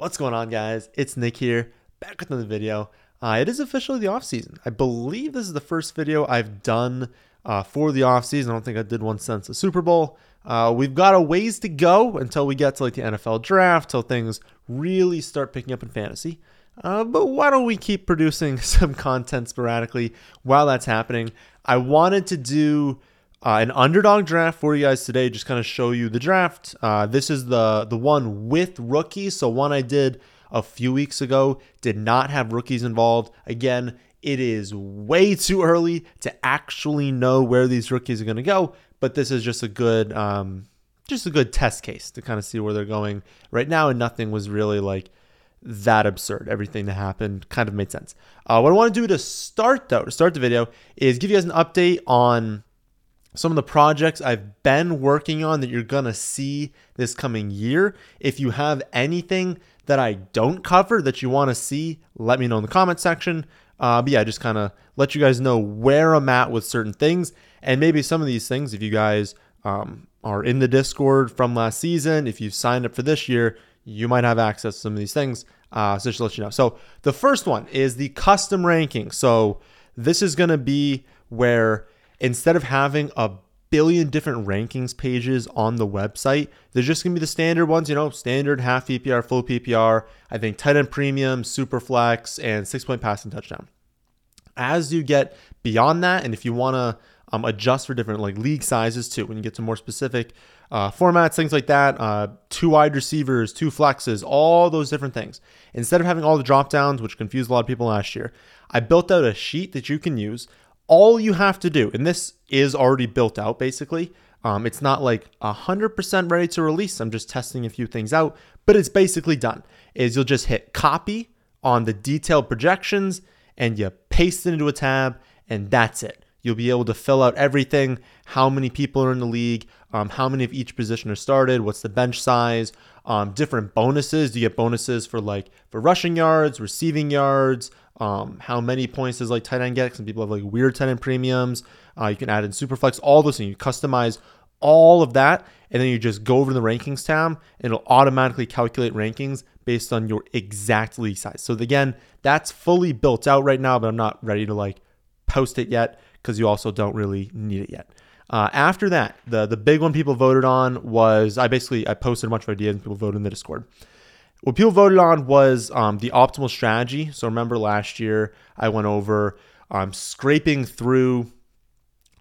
What's going on, guys? It's Nick here, back with another video. Uh, it is officially the off season. I believe this is the first video I've done uh, for the off season. I don't think I did one since the Super Bowl. Uh, we've got a ways to go until we get to like the NFL draft, till things really start picking up in fantasy. Uh, but why don't we keep producing some content sporadically while that's happening? I wanted to do uh, an underdog draft for you guys today. Just kind of show you the draft. Uh, this is the the one with rookies. So one I did a few weeks ago did not have rookies involved. Again, it is way too early to actually know where these rookies are going to go. But this is just a good um, just a good test case to kind of see where they're going right now. And nothing was really like that absurd. Everything that happened kind of made sense. Uh, what I want to do to start though, to start the video, is give you guys an update on some of the projects I've been working on that you're going to see this coming year. If you have anything that I don't cover that you want to see, let me know in the comment section. Uh, but yeah, I just kind of let you guys know where I'm at with certain things. And maybe some of these things, if you guys um, are in the Discord from last season, if you've signed up for this year, you might have access to some of these things. Uh, so just to let you know. So the first one is the custom ranking. So this is going to be where instead of having a billion different rankings pages on the website, there's just gonna be the standard ones, you know, standard half PPR, full PPR, I think tight end premium, super flex, and six point passing touchdown. As you get beyond that, and if you wanna um, adjust for different like league sizes too, when you get to more specific uh, formats, things like that, uh, two wide receivers, two flexes, all those different things. Instead of having all the drop downs, which confused a lot of people last year, I built out a sheet that you can use all you have to do, and this is already built out basically. Um, it's not like 100% ready to release. I'm just testing a few things out, but it's basically done. Is you'll just hit copy on the detailed projections and you paste it into a tab, and that's it. You'll be able to fill out everything how many people are in the league, um, how many of each position are started, what's the bench size, um, different bonuses. Do you get bonuses for like for rushing yards, receiving yards, um, how many points does like tight end get? Some people have like weird tight end premiums. Uh, you can add in Superflex, all those things. You customize all of that, and then you just go over to the rankings tab, and it'll automatically calculate rankings based on your exact league size. So again, that's fully built out right now, but I'm not ready to like post it yet because you also don't really need it yet. Uh, after that, the the big one people voted on was I basically I posted a bunch of ideas and people voted in the Discord what people voted on was um, the optimal strategy. So remember last year I went over um, scraping through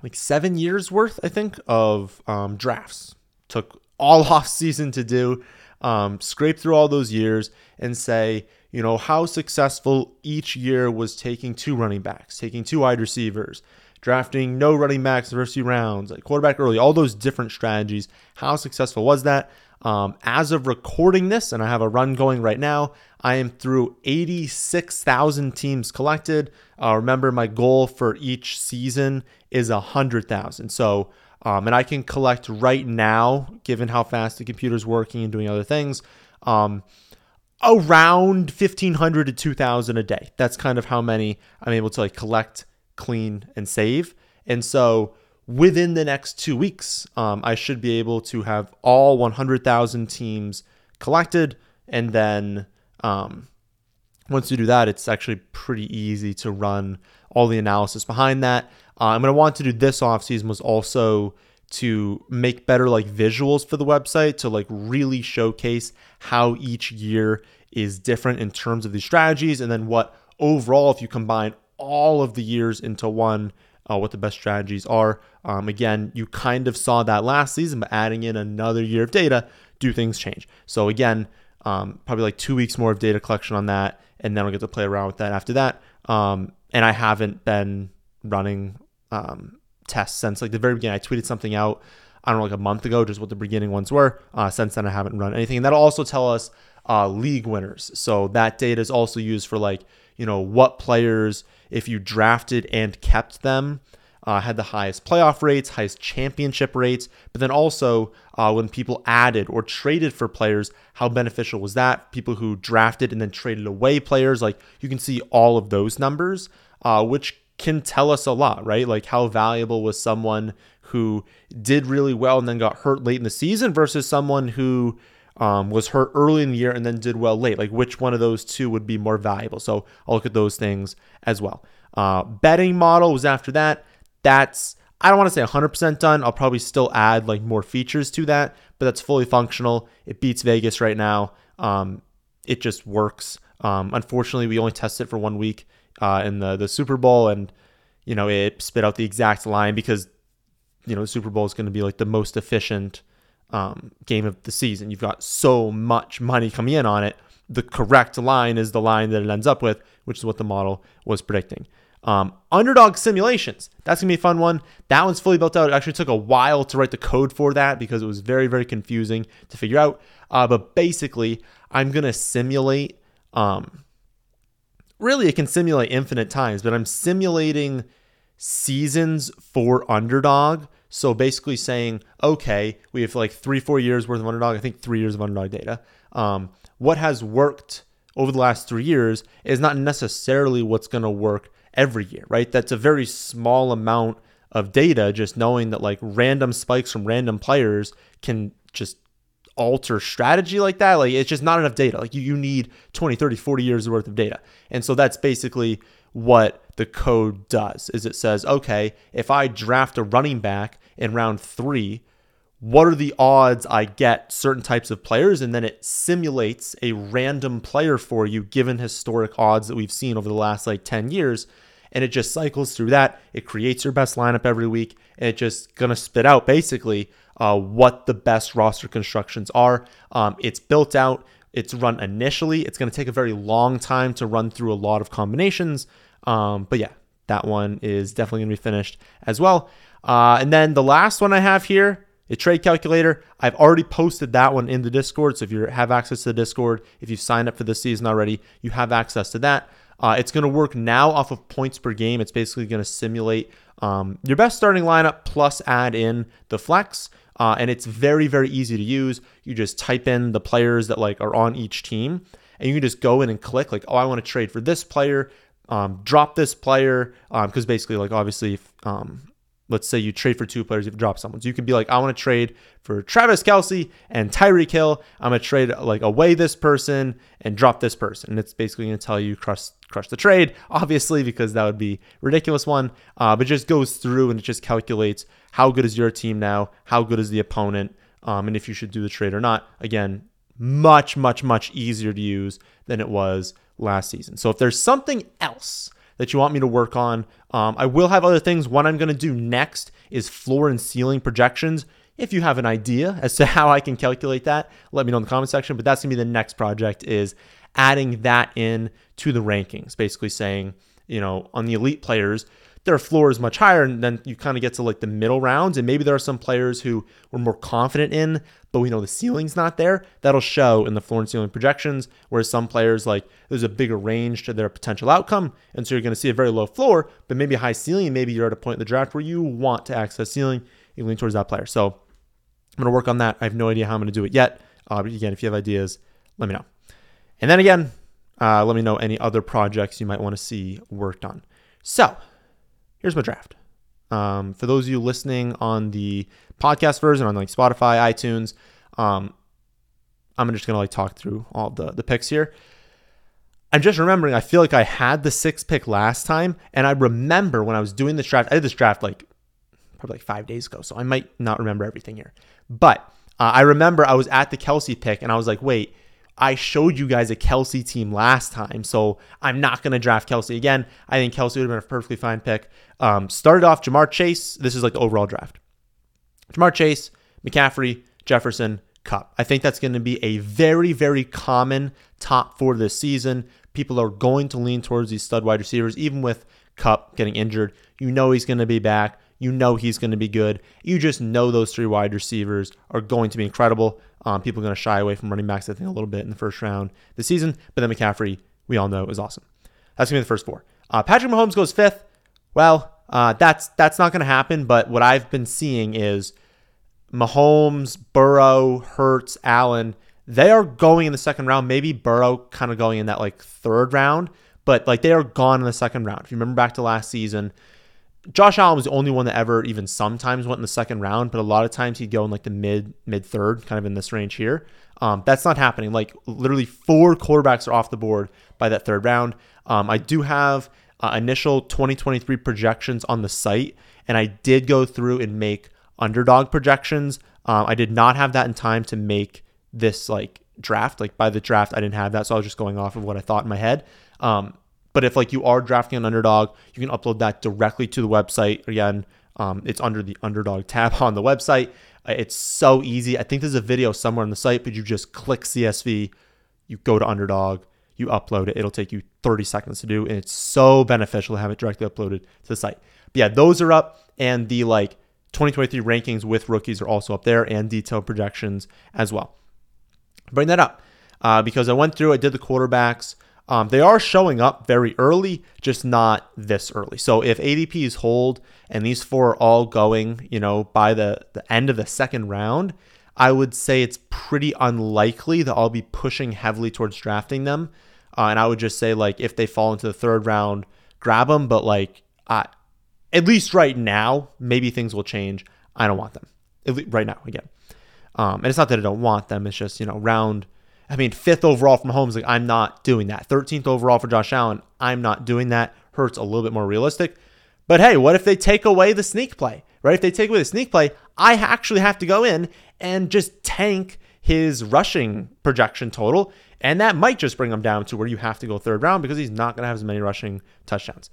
like seven years worth, I think, of um, drafts. Took all off season to do. Um, scrape through all those years and say, you know, how successful each year was taking two running backs, taking two wide receivers, drafting no running backs the first few rounds, like quarterback early, all those different strategies. How successful was that? Um, as of recording this, and I have a run going right now, I am through 86,000 teams collected. Uh, remember, my goal for each season is 100,000. So, um, and I can collect right now, given how fast the computer's working and doing other things, um, around 1,500 to 2,000 a day. That's kind of how many I'm able to like collect, clean, and save. And so, within the next two weeks, um, I should be able to have all 100,000 teams collected. And then um, once you do that, it's actually pretty easy to run all the analysis behind that. Uh, I'm going to want to do this off season was also to make better like visuals for the website to like really showcase how each year is different in terms of these strategies and then what overall if you combine all of the years into one uh, what the best strategies are. Um, again, you kind of saw that last season, but adding in another year of data, do things change? So again, um, probably like two weeks more of data collection on that, and then I'll get to play around with that after that. Um, and I haven't been running um, tests since like the very beginning. I tweeted something out, I don't know, like a month ago, just what the beginning ones were. Uh, since then, I haven't run anything, and that'll also tell us uh, league winners. So that data is also used for like you know what players if you drafted and kept them, uh, had the highest playoff rates, highest championship rates, but then also uh, when people added or traded for players, how beneficial was that? People who drafted and then traded away players, like you can see all of those numbers, uh, which can tell us a lot, right? Like how valuable was someone who did really well and then got hurt late in the season versus someone who um, was hurt early in the year and then did well late. Like which one of those two would be more valuable? So I'll look at those things as well. Uh, betting model was after that. That's I don't want to say 100% done. I'll probably still add like more features to that, but that's fully functional. It beats Vegas right now. Um, it just works. Um, unfortunately, we only tested it for one week uh, in the the Super Bowl, and you know it spit out the exact line because you know the Super Bowl is going to be like the most efficient um, game of the season. You've got so much money coming in on it. The correct line is the line that it ends up with, which is what the model was predicting. Um, underdog simulations. That's gonna be a fun one. That one's fully built out. It actually took a while to write the code for that because it was very, very confusing to figure out. Uh, but basically, I'm gonna simulate. Um, really, it can simulate infinite times, but I'm simulating seasons for underdog. So basically, saying, okay, we have like three, four years worth of underdog. I think three years of underdog data. Um, what has worked over the last three years is not necessarily what's going to work every year, right? That's a very small amount of data, just knowing that like random spikes from random players can just alter strategy like that. Like it's just not enough data. Like you, you need 20, 30, 40 years worth of data. And so that's basically what the code does is it says, okay, if I draft a running back in round three, what are the odds I get certain types of players? And then it simulates a random player for you given historic odds that we've seen over the last like 10 years. And it just cycles through that. It creates your best lineup every week. And it's just going to spit out basically uh, what the best roster constructions are. Um, it's built out, it's run initially. It's going to take a very long time to run through a lot of combinations. Um, but yeah, that one is definitely going to be finished as well. Uh, and then the last one I have here a trade calculator. I've already posted that one in the Discord. So if you have access to the Discord, if you've signed up for this season already, you have access to that. Uh, it's going to work now off of points per game. It's basically going to simulate um, your best starting lineup plus add in the flex. Uh, and it's very, very easy to use. You just type in the players that like are on each team, and you can just go in and click like, oh, I want to trade for this player, um, drop this player, because um, basically, like obviously, if, um, let's say you trade for two players, you've dropped someone. So you could be like, I want to trade for Travis Kelce and Tyreek Hill. I'm gonna trade like away this person and drop this person. And it's basically gonna tell you crush crush the trade, obviously, because that would be ridiculous one. Uh, but just goes through and it just calculates how good is your team now, how good is the opponent, um, and if you should do the trade or not. Again, much, much, much easier to use than it was last season. So if there's something else that you want me to work on. Um, I will have other things. What I'm going to do next is floor and ceiling projections. If you have an idea as to how I can calculate that, let me know in the comment section. But that's going to be the next project is adding that in to the rankings, basically saying, you know, on the elite players, their floor is much higher, and then you kind of get to like the middle rounds, and maybe there are some players who we're more confident in, but we know the ceiling's not there. That'll show in the floor and ceiling projections. Whereas some players like there's a bigger range to their potential outcome, and so you're going to see a very low floor, but maybe a high ceiling. Maybe you're at a point in the draft where you want to access ceiling, you lean towards that player. So I'm going to work on that. I have no idea how I'm going to do it yet. Uh, but again, if you have ideas, let me know. And then again, uh, let me know any other projects you might want to see worked on. So here's my draft. Um, for those of you listening on the podcast version on like Spotify, iTunes, um, I'm just gonna like talk through all the the picks here. I'm just remembering. I feel like I had the sixth pick last time, and I remember when I was doing this draft. I did this draft like probably like five days ago, so I might not remember everything here. But uh, I remember I was at the Kelce pick, and I was like, wait I showed you guys a Kelce team last time, so I'm not going to draft Kelce again. I think Kelce would have been a perfectly fine pick. Um, started off Ja'Marr Chase. This is like the overall draft. Ja'Marr Chase, McCaffrey, Jefferson, Kupp. I think that's going to be a very, very common top four this season. People are going to lean towards these stud wide receivers, even with Kupp getting injured. You know he's going to be back. You know he's going to be good. You just know those three wide receivers are going to be incredible. Um, people are going to shy away from running backs, I think, a little bit in the first round this season. But then McCaffrey, we all know, is awesome. That's going to be the first four. Uh, Patrick Mahomes goes fifth. Well, uh, that's that's not going to happen. But what I've been seeing is Mahomes, Burrow, Hurts, Allen. They are going in the second round. Maybe Burrow kind of going in that like third round, but like they are gone in the second round. If you remember back to last season, Josh Allen was the only one that ever even sometimes went in the second round, but a lot of times he'd go in like the mid mid third, kind of in this range here. Um, that's not happening. Like literally four quarterbacks are off the board by that third round. Um, I do have uh, initial 2023 projections on the site, and I did go through and make underdog projections. Um, I did not have that in time to make this like draft. Like by the draft, I didn't have that, so I was just going off of what I thought in my head. Um, but if like you are drafting an underdog, you can upload that directly to the website. Again, um, it's under the underdog tab on the website. Uh, it's so easy. I think there's a video somewhere on the site, but you just click CSV, you go to underdog, you upload it. It'll take you 30 seconds to do, and it's so beneficial to have it directly uploaded to the site. But yeah, those are up, and the like 2023 rankings with rookies are also up there, and detailed projections as well. Bring that up uh, because I went through, I did the quarterbacks. Um, they are showing up very early, just not this early. So if ADPs hold and these four are all going, you know, by the, the end of the second round, I would say it's pretty unlikely that I'll be pushing heavily towards drafting them. Uh, and I would just say, like, if they fall into the third round, grab them. But, like, uh, at least right now, maybe things will change. I don't want them right now again. Um, and it's not that I don't want them. It's just, you know, round – I mean, fifth overall from Mahomes, like I'm not doing that. 13th overall for Josh Allen, I'm not doing that. Hurts a little bit more realistic. But hey, what if they take away the sneak play, right? If they take away the sneak play, I actually have to go in and just tank his rushing projection total. And that might just bring him down to where you have to go third round because he's not going to have as many rushing touchdowns.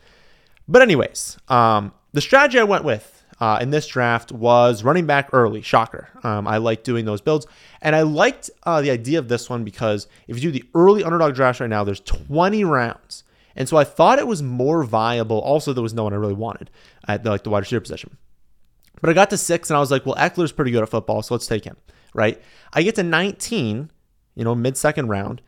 But, anyways, um, the strategy I went with uh, in this draft was running back early. Shocker. Um, I like doing those builds. And I liked uh, the idea of this one because if you do the early underdog draft right now, there's 20 rounds. And so I thought it was more viable. Also, there was no one I really wanted at the, like the wide receiver position. But I got to six and I was like, well, Ekeler's pretty good at football, so let's take him, right? I get to 19, you know, mid second round.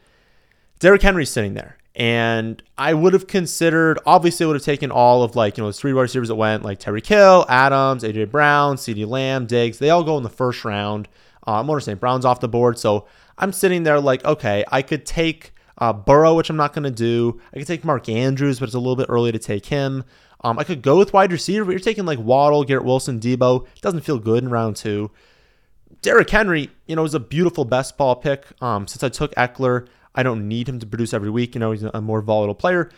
Derrick Henry's sitting there. And I would have considered, obviously, I would have taken all of like, you know, the three wide receivers that went, like Tyreek Hill, Adams, AJ Brown, CeeDee Lamb, Diggs. They all go in the first round. Uh, I'm understanding Brown's off the board. So I'm sitting there like, okay, I could take uh, Burrow, which I'm not going to do. I could take Mark Andrews, but it's a little bit early to take him. Um, I could go with wide receiver, but you're taking like Waddle, Garrett Wilson, Deebo. It doesn't feel good in round two. Derrick Henry, you know, is a beautiful best ball pick. Um, since I took Ekeler, I don't need him to produce every week. You know, he's a more volatile player,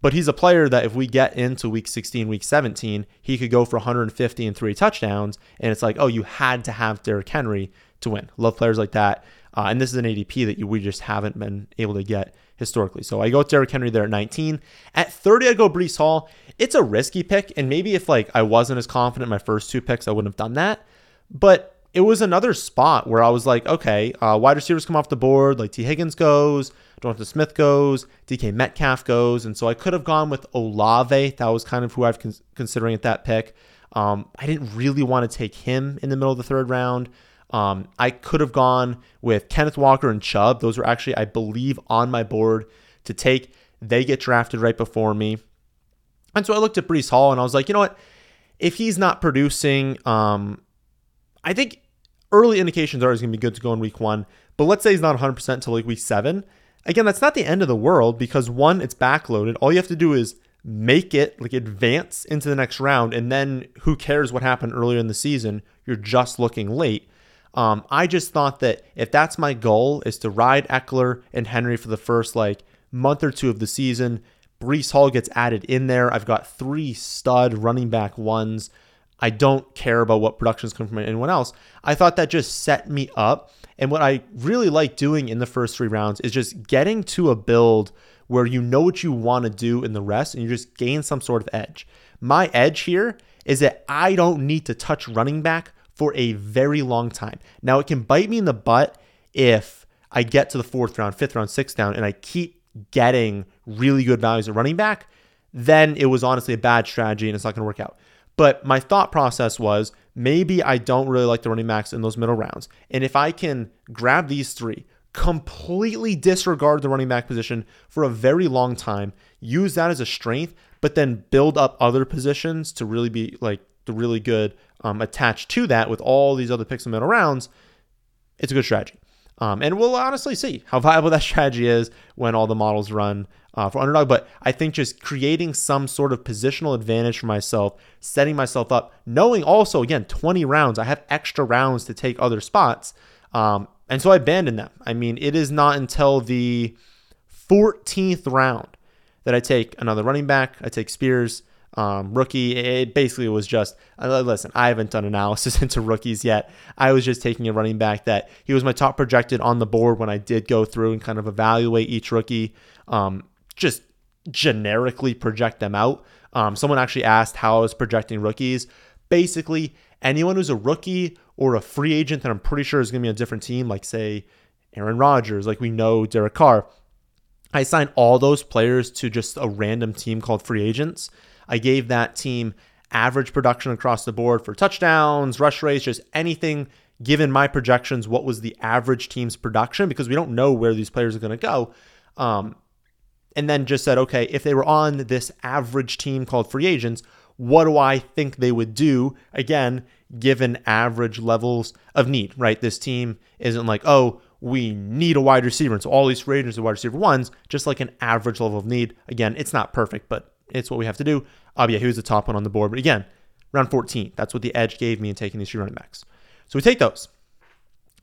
but he's a player that if we get into week 16, week 17, he could go for 150 and three touchdowns. And it's like, oh, you had to have Derrick Henry to win. Love players like that. Uh, and this is an ADP that you, we just haven't been able to get historically. So I go with Derrick Henry there at 19. At 30, I go Breece Hall. It's a risky pick. And maybe if like I wasn't as confident in my first two picks, I wouldn't have done that. But it was another spot where I was like, okay, uh, wide receivers come off the board, like Tee Higgins goes, Jonathan Smith goes, DK Metcalf goes, and so I could have gone with Olave. That was kind of who I've con- considering at that pick. Um, I didn't really want to take him in the middle of the third round. Um, I could have gone with Kenneth Walker and Chubb. Those were actually, I believe, on my board to take. They get drafted right before me. And so I looked at Breece Hall and I was like, you know what? If he's not producing, um, I think early indications are he's going to be good to go in week one. But let's say he's not 100% until like week seven. Again, that's not the end of the world because one, it's backloaded. All you have to do is make it like advance into the next round. And then who cares what happened earlier in the season? You're just looking late. Um, I just thought that if that's my goal is to ride Ekeler and Henry for the first like month or two of the season, Breece Hall gets added in there. I've got three stud running back ones. I don't care about what productions come from anyone else. I thought that just set me up. And what I really like doing in the first three rounds is just getting to a build where you know what you want to do in the rest and you just gain some sort of edge. My edge here is that I don't need to touch running back for a very long time. Now, it can bite me in the butt if I get to the fourth round, fifth round, sixth round, and I keep getting really good values at running back. Then it was honestly a bad strategy and it's not going to work out. But my thought process was maybe I don't really like the running backs in those middle rounds. And if I can grab these three, completely disregard the running back position for a very long time, use that as a strength, but then build up other positions to really be like the really good um, attached to that with all these other picks in the middle rounds, it's a good strategy. Um, and we'll honestly see how viable that strategy is when all the models run uh, for underdog. But I think just creating some sort of positional advantage for myself, setting myself up, knowing also, again, 20 rounds, I have extra rounds to take other spots. Um, and so I abandoned them. I mean, it is not until the 14th round that I take another running back, I take Spears um, rookie. It basically was just listen. I haven't done analysis into rookies yet. I was just taking a running back that he was my top projected on the board when I did go through and kind of evaluate each rookie. Um, just generically project them out. Um, someone actually asked how I was projecting rookies. Basically, anyone who's a rookie or a free agent that I'm pretty sure is going to be on a different team, like say Aaron Rodgers, like we know Derek Carr. I assigned all those players to just a random team called free agents I gave that team average production across the board for touchdowns, rush rates, just anything given my projections, what was the average team's production because we don't know where these players are going to go. Um, and then just said, okay, if they were on this average team called free agents, what do I think they would do? Again, given average levels of need, right? This team isn't like, oh, we need a wide receiver. And so all these free agents are wide receiver ones, just like an average level of need. Again, it's not perfect, but it's what we have to do. Uh, yeah, he was the top one on the board. But again, round 14. That's what the edge gave me in taking these three running backs. So we take those.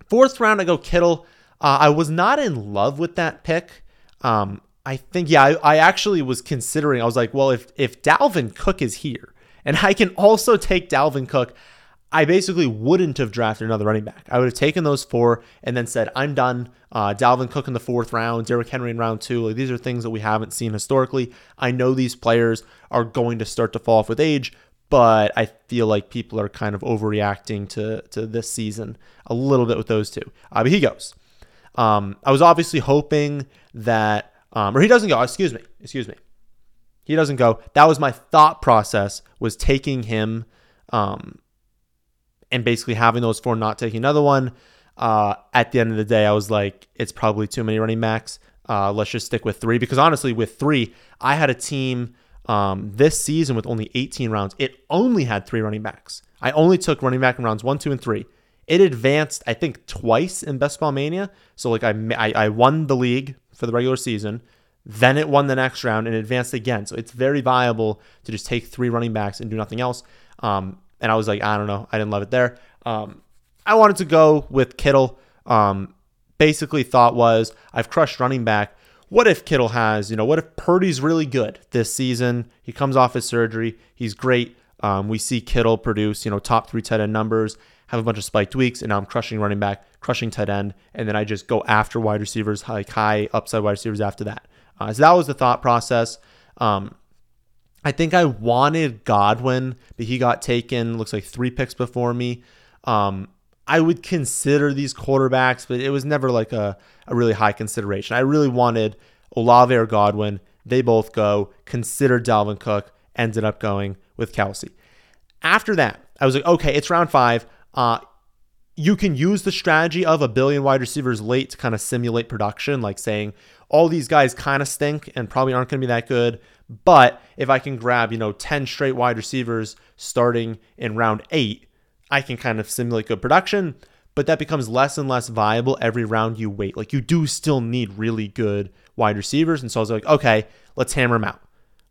Fourth round, I go Kittle. Uh, I was not in love with that pick. Um, I think, yeah, I, I, actually was considering, I was like, well, if, if Dalvin Cook is here and I can also take Dalvin Cook, I basically wouldn't have drafted another running back. I would have taken those four and then said, I'm done. Uh, Dalvin Cook in the fourth round, Derrick Henry in round two. Like these are things that we haven't seen historically. I know these players are going to start to fall off with age, but I feel like people are kind of overreacting to to this season a little bit with those two. Uh, but he goes. Um, I was obviously hoping that, um, or he doesn't go. Excuse me. Excuse me. He doesn't go. That was my thought process. Was taking him. Um, and basically having those four, not taking another one. Uh, at the end of the day, I was like, it's probably too many running backs. Uh, let's just stick with three because honestly, with three, I had a team um, this season with only 18 rounds. It only had three running backs. I only took running back in rounds one, two, and three. It advanced, I think, twice in Best Ball Mania. So like I, I, I won the league for the regular season. Then it won the next round and advanced again. So it's very viable to just take three running backs and do nothing else. Um, and I was like, I don't know, I didn't love it there. Um, I wanted to go with Kittle. Um, basically, thought was I've crushed running back. What if Kittle has, you know, what if Purdy's really good this season? He comes off his surgery, he's great. Um, we see Kittle produce, you know, top three tight end numbers, have a bunch of spiked weeks, and now I'm crushing running back, crushing tight end, and then I just go after wide receivers, like high upside wide receivers after that. Uh, so that was the thought process. Um, I think I wanted Godwin, but he got taken, looks like three picks before me. Um, I would consider these quarterbacks, but it was never like a, a really high consideration. I really wanted Olave or Godwin. They both go. Considered Dalvin Cook. Ended up going with Kelce. After that, I was like, okay, it's round five. Uh, you can use the strategy of a billion wide receivers late to kind of simulate production, like saying all these guys kind of stink and probably aren't going to be that good. But if I can grab, you know, 10 straight wide receivers starting in round eight, I can kind of simulate good production. But that becomes less and less viable every round you wait. Like you do still need really good wide receivers. And so I was like, okay, let's hammer them out.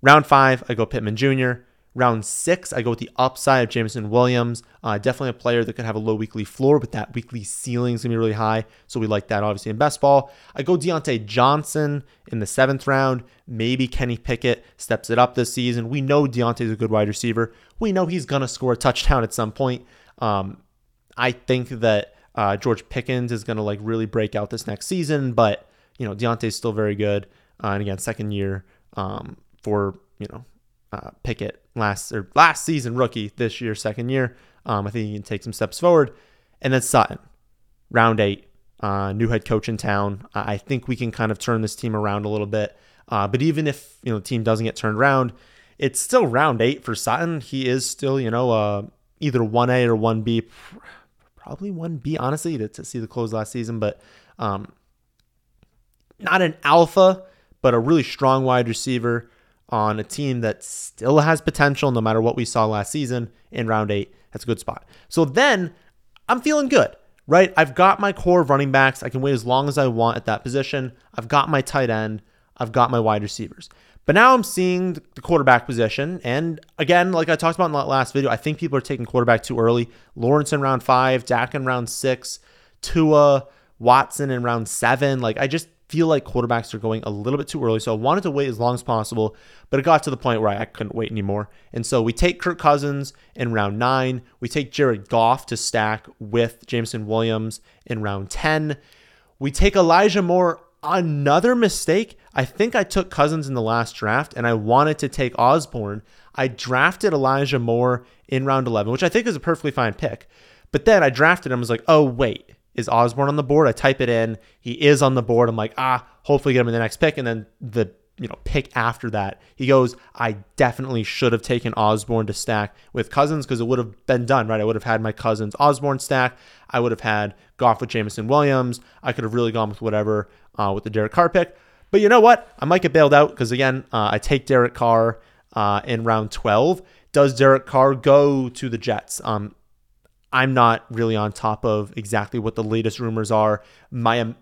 Round five, I go Pittman Jr. Round six, I go with the upside of Jameson Williams. Uh, definitely a player that could have a low weekly floor, but that weekly ceiling is going to be really high. So we like that, obviously, in best ball. I go Diontae Johnson in the seventh round. Maybe Kenny Pickett steps it up this season. We know Diontae's a good wide receiver. We know he's going to score a touchdown at some point. Um, I think that uh, George Pickens is going to like really break out this next season, but you know Diontae's still very good. Uh, and again, second year um, for you know uh, Pickett last or last season rookie this year, second year. Um, I think he can take some steps forward. And then Sutton, round eight, uh, new head coach in town. I think we can kind of turn this team around a little bit. Uh, but even if you know the team doesn't get turned around, it's still round eight for Sutton. He is still you know uh, either one A or one B, probably one B honestly to, to see the close last season, but um, not an alpha, but a really strong wide receiver on a team that still has potential no matter what we saw last season in round eight. That's a good spot. So then I'm feeling good. right? I've got my core running backs. I can wait as long as I want at that position. I've got my tight end. I've got my wide receivers. But now I'm seeing the quarterback position. And again, like I talked about in the last video, I think people are taking quarterback too early. Lawrence in round five, Dak in round six, Tua, Watson in round seven. Like I just feel like quarterbacks are going a little bit too early. So I wanted to wait as long as possible, but it got to the point where I couldn't wait anymore. And so we take Kirk Cousins in round nine. We take Jared Goff to stack with Jameson Williams in round 10. We take Elijah Moore. Another mistake. I think I took Cousins in the last draft and I wanted to take Osborn. I drafted Elijah Moore in round 11, which I think is a perfectly fine pick. But then I drafted him. I was like, oh, wait is Osborn on the board? I type it in. He is on the board. I'm like, ah, hopefully get him in the next pick. And then the you know pick after that, he goes, I definitely should have taken Osborn to stack with Cousins because it would have been done right. I would have had my Cousins Osborn stack. I would have had Goff with Jameson Williams. I could have really gone with whatever uh, with the Derek Carr pick. But you know what? I might get bailed out because again, uh, I take Derek Carr uh, in round 12. Does Derek Carr go to the Jets? Um, I'm not really on top of exactly what the latest rumors are. My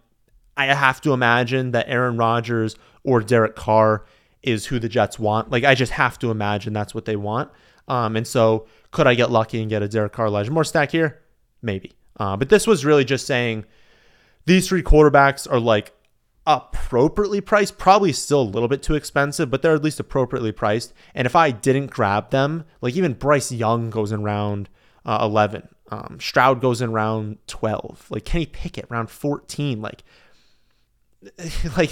I have to imagine that Aaron Rodgers or Derek Carr is who the Jets want. Like I just have to imagine that's what they want. Um, and so could I get lucky and get a Derek Carr Elijah Moore stack here? Maybe. Uh, but this was really just saying these three quarterbacks are like appropriately priced, probably still a little bit too expensive, but they're at least appropriately priced. And if I didn't grab them, like even Bryce Young goes in round uh, 11. Um, Stroud goes in round 12. Like Kenny Pickett round 14. Like like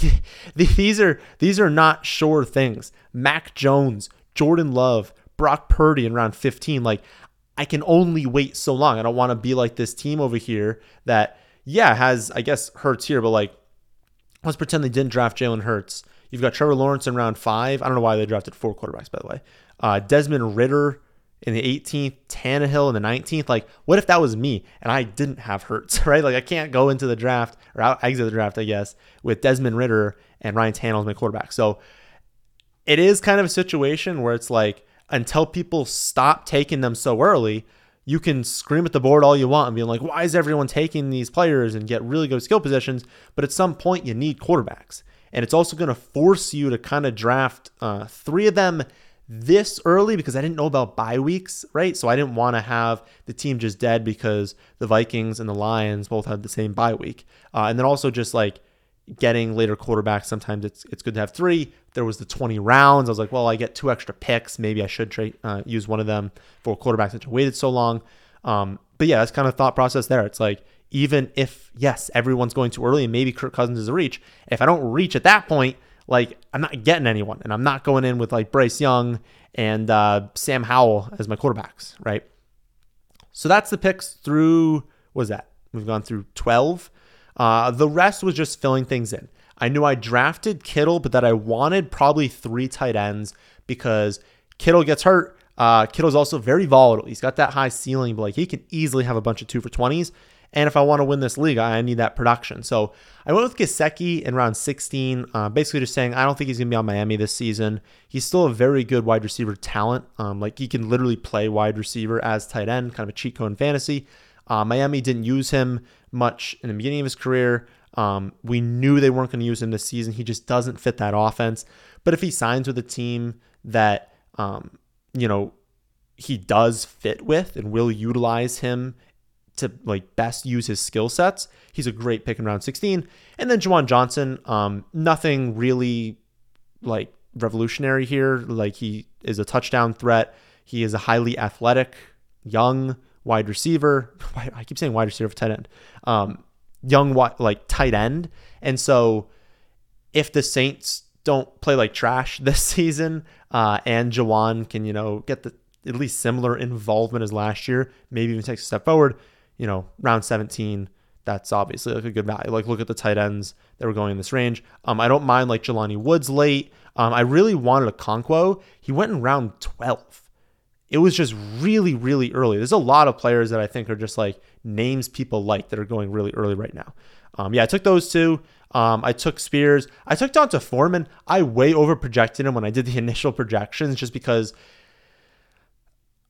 these are these are not sure things. Mac Jones, Jordan Love, Brock Purdy in round 15. Like I can only wait so long. I don't want to be like this team over here that yeah has I guess Hurts here, but like let's pretend they didn't draft Jalen Hurts. You've got Trevor Lawrence in round five. I don't know why they drafted four quarterbacks by the way. Uh, Desmond Ridder in the 18th, Tannehill in the 19th. Like, what if that was me and I didn't have Hurts, right? Like, I can't go into the draft or out, exit the draft, I guess, with Desmond Ridder and Ryan Tannehill as my quarterback. So it is kind of a situation where it's like, until people stop taking them so early, you can scream at the board all you want and be like, why is everyone taking these players and get really good skill positions? But at some point, you need quarterbacks. And it's also going to force you to kind of draft uh, three of them this early because I didn't know about bye weeks, right? So I didn't want to have the team just dead because the Vikings and the Lions both had the same bye week. Uh, and then also just like getting later quarterbacks, sometimes it's it's good to have three. There was the 20 rounds. I was like, well, I get two extra picks. Maybe I should trade uh, use one of them for quarterbacks that waited so long. Um, but yeah, that's kind of thought process there. It's like even if yes, everyone's going too early and maybe Kirk Cousins is a reach. If I don't reach at that point, like I'm not getting anyone, and I'm not going in with like Bryce Young and uh, Sam Howell as my quarterbacks, right? So that's the picks through. What was that? We've gone through 12. Uh, the rest was just filling things in. I knew I drafted Kittle, but that I wanted probably three tight ends because Kittle gets hurt. Uh, Kittle's also very volatile. He's got that high ceiling, but like he can easily have a bunch of two for 20s. And if I want to win this league, I need that production. So I went with Gesicki in round 16, uh, basically just saying I don't think he's going to be on Miami this season. He's still a very good wide receiver talent. Um, like he can literally play wide receiver as tight end, kind of a cheat code in fantasy. Uh, Miami didn't use him much in the beginning of his career. Um, we knew they weren't going to use him this season. He just doesn't fit that offense. But if he signs with a team that, um, you know, he does fit with and will utilize him to like best use his skill sets, he's a great pick in round 16. And then Juwan Johnson, um, nothing really like revolutionary here. Like he is a touchdown threat. He is a highly athletic, young wide receiver. I keep saying wide receiver for tight end. Um, young like tight end. And so if the Saints don't play like trash this season, uh, and Juwan can, you know, get the at least similar involvement as last year, maybe even take a step forward, you know, round 17, that's obviously like a good value. Like look at the tight ends that were going in this range. Um, I don't mind like Jelani Woods late. Um, I really wanted Okonkwo. He went in round 12. It was just really, really early. There's a lot of players that I think are just like names people like that are going really early right now. Um, yeah, I took those two. Um, I took Spears. I took D'Onta Foreman. I way over projected him when I did the initial projections just because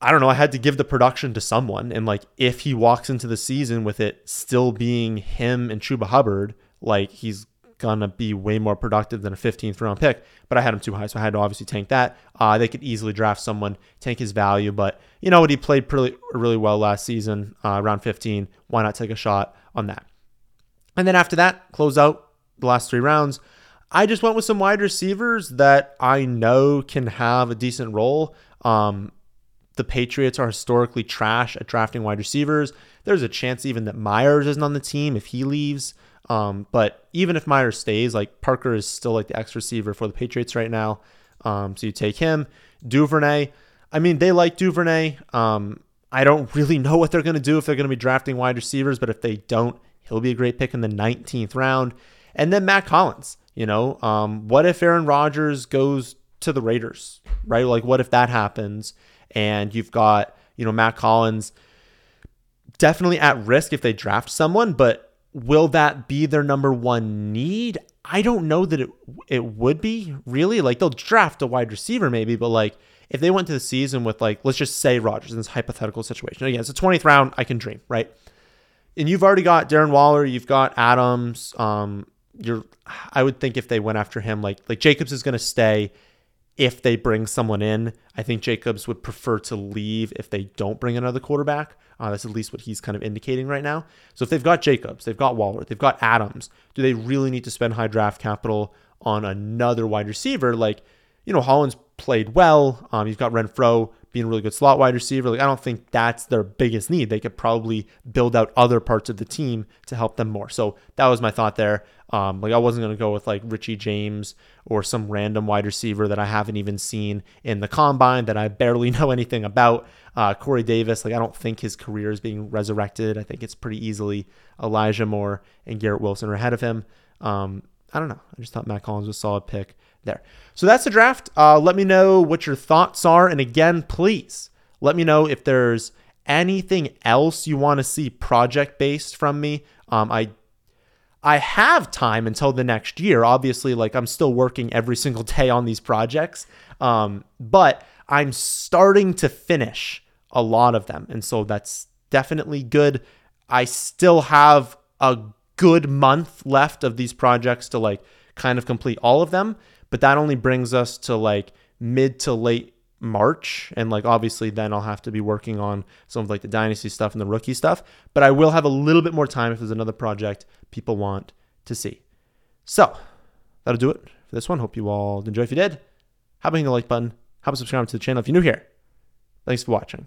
I don't know, I had to give the production to someone. And like, if he walks into the season with it still being him and Chuba Hubbard, like he's gonna be way more productive than a 15th round pick. But I had him too high, so I had to obviously tank that. Uh, they could easily draft someone, tank his value, but you know what? He played pretty really well last season, uh, around 15. Why not take a shot on that? And then after that, close out the last three rounds. I just went with some wide receivers that I know can have a decent role. Um, the Patriots are historically trash at drafting wide receivers. There's a chance even that Meyers isn't on the team if he leaves. Um, but even if Meyers stays, like Parker is still like the X receiver for the Patriots right now. Um, so you take him. Duvernay. I mean, they like Duvernay. Um, I don't really know what they're going to do if they're going to be drafting wide receivers, but if they don't, he'll be a great pick in the 19th round. And then Mack Hollins. You know, um, what if Aaron Rodgers goes to the Raiders, right? Like, what if that happens? And you've got, you know, Mack Hollins definitely at risk if they draft someone, but will that be their number one need? I don't know that it it would be really like they'll draft a wide receiver maybe, but like if they went to the season with like let's just say Rodgers in this hypothetical situation again, it's a 20th round, I can dream, right? And you've already got Darren Waller, you've got Adams. Um, you're, I would think if they went after him, like like Jacobs is going to stay if they bring someone in. I think Jacobs would prefer to leave if they don't bring another quarterback. Uh, that's at least what he's kind of indicating right now. So if they've got Jacobs, they've got Waller, they've got Adams, do they really need to spend high draft capital on another wide receiver? Like, you know, Hollins played well. Um, you've got Renfrow being a really good slot wide receiver. Like, I don't think that's their biggest need. They could probably build out other parts of the team to help them more. So that was my thought there. Um, like I wasn't to go with like Richie James or some random wide receiver that I haven't even seen in the combine that I barely know anything about. Uh, Corey Davis, like I don't think his career is being resurrected. I think it's pretty easily Elijah Moore and Garrett Wilson are ahead of him. Um, I don't know. I just thought Mack Hollins was a solid pick there. So that's the draft. Uh, let me know what your thoughts are. And again, please let me know if there's anything else you want to see project based from me. Um, I I have time until the next year. Obviously, like I'm still working every single day on these projects, um, but I'm starting to finish a lot of them. And so that's definitely good. I still have a good month left of these projects to like kind of complete all of them, but that only brings us to like mid to late March. And like obviously then I'll have to be working on some of like the dynasty stuff and the rookie stuff. But I will have a little bit more time if there's another project people want to see. So that'll do it for this one. Hope you all enjoy. If you did, how about hitting the like button? How about subscribing to the channel if you're new here? Thanks for watching.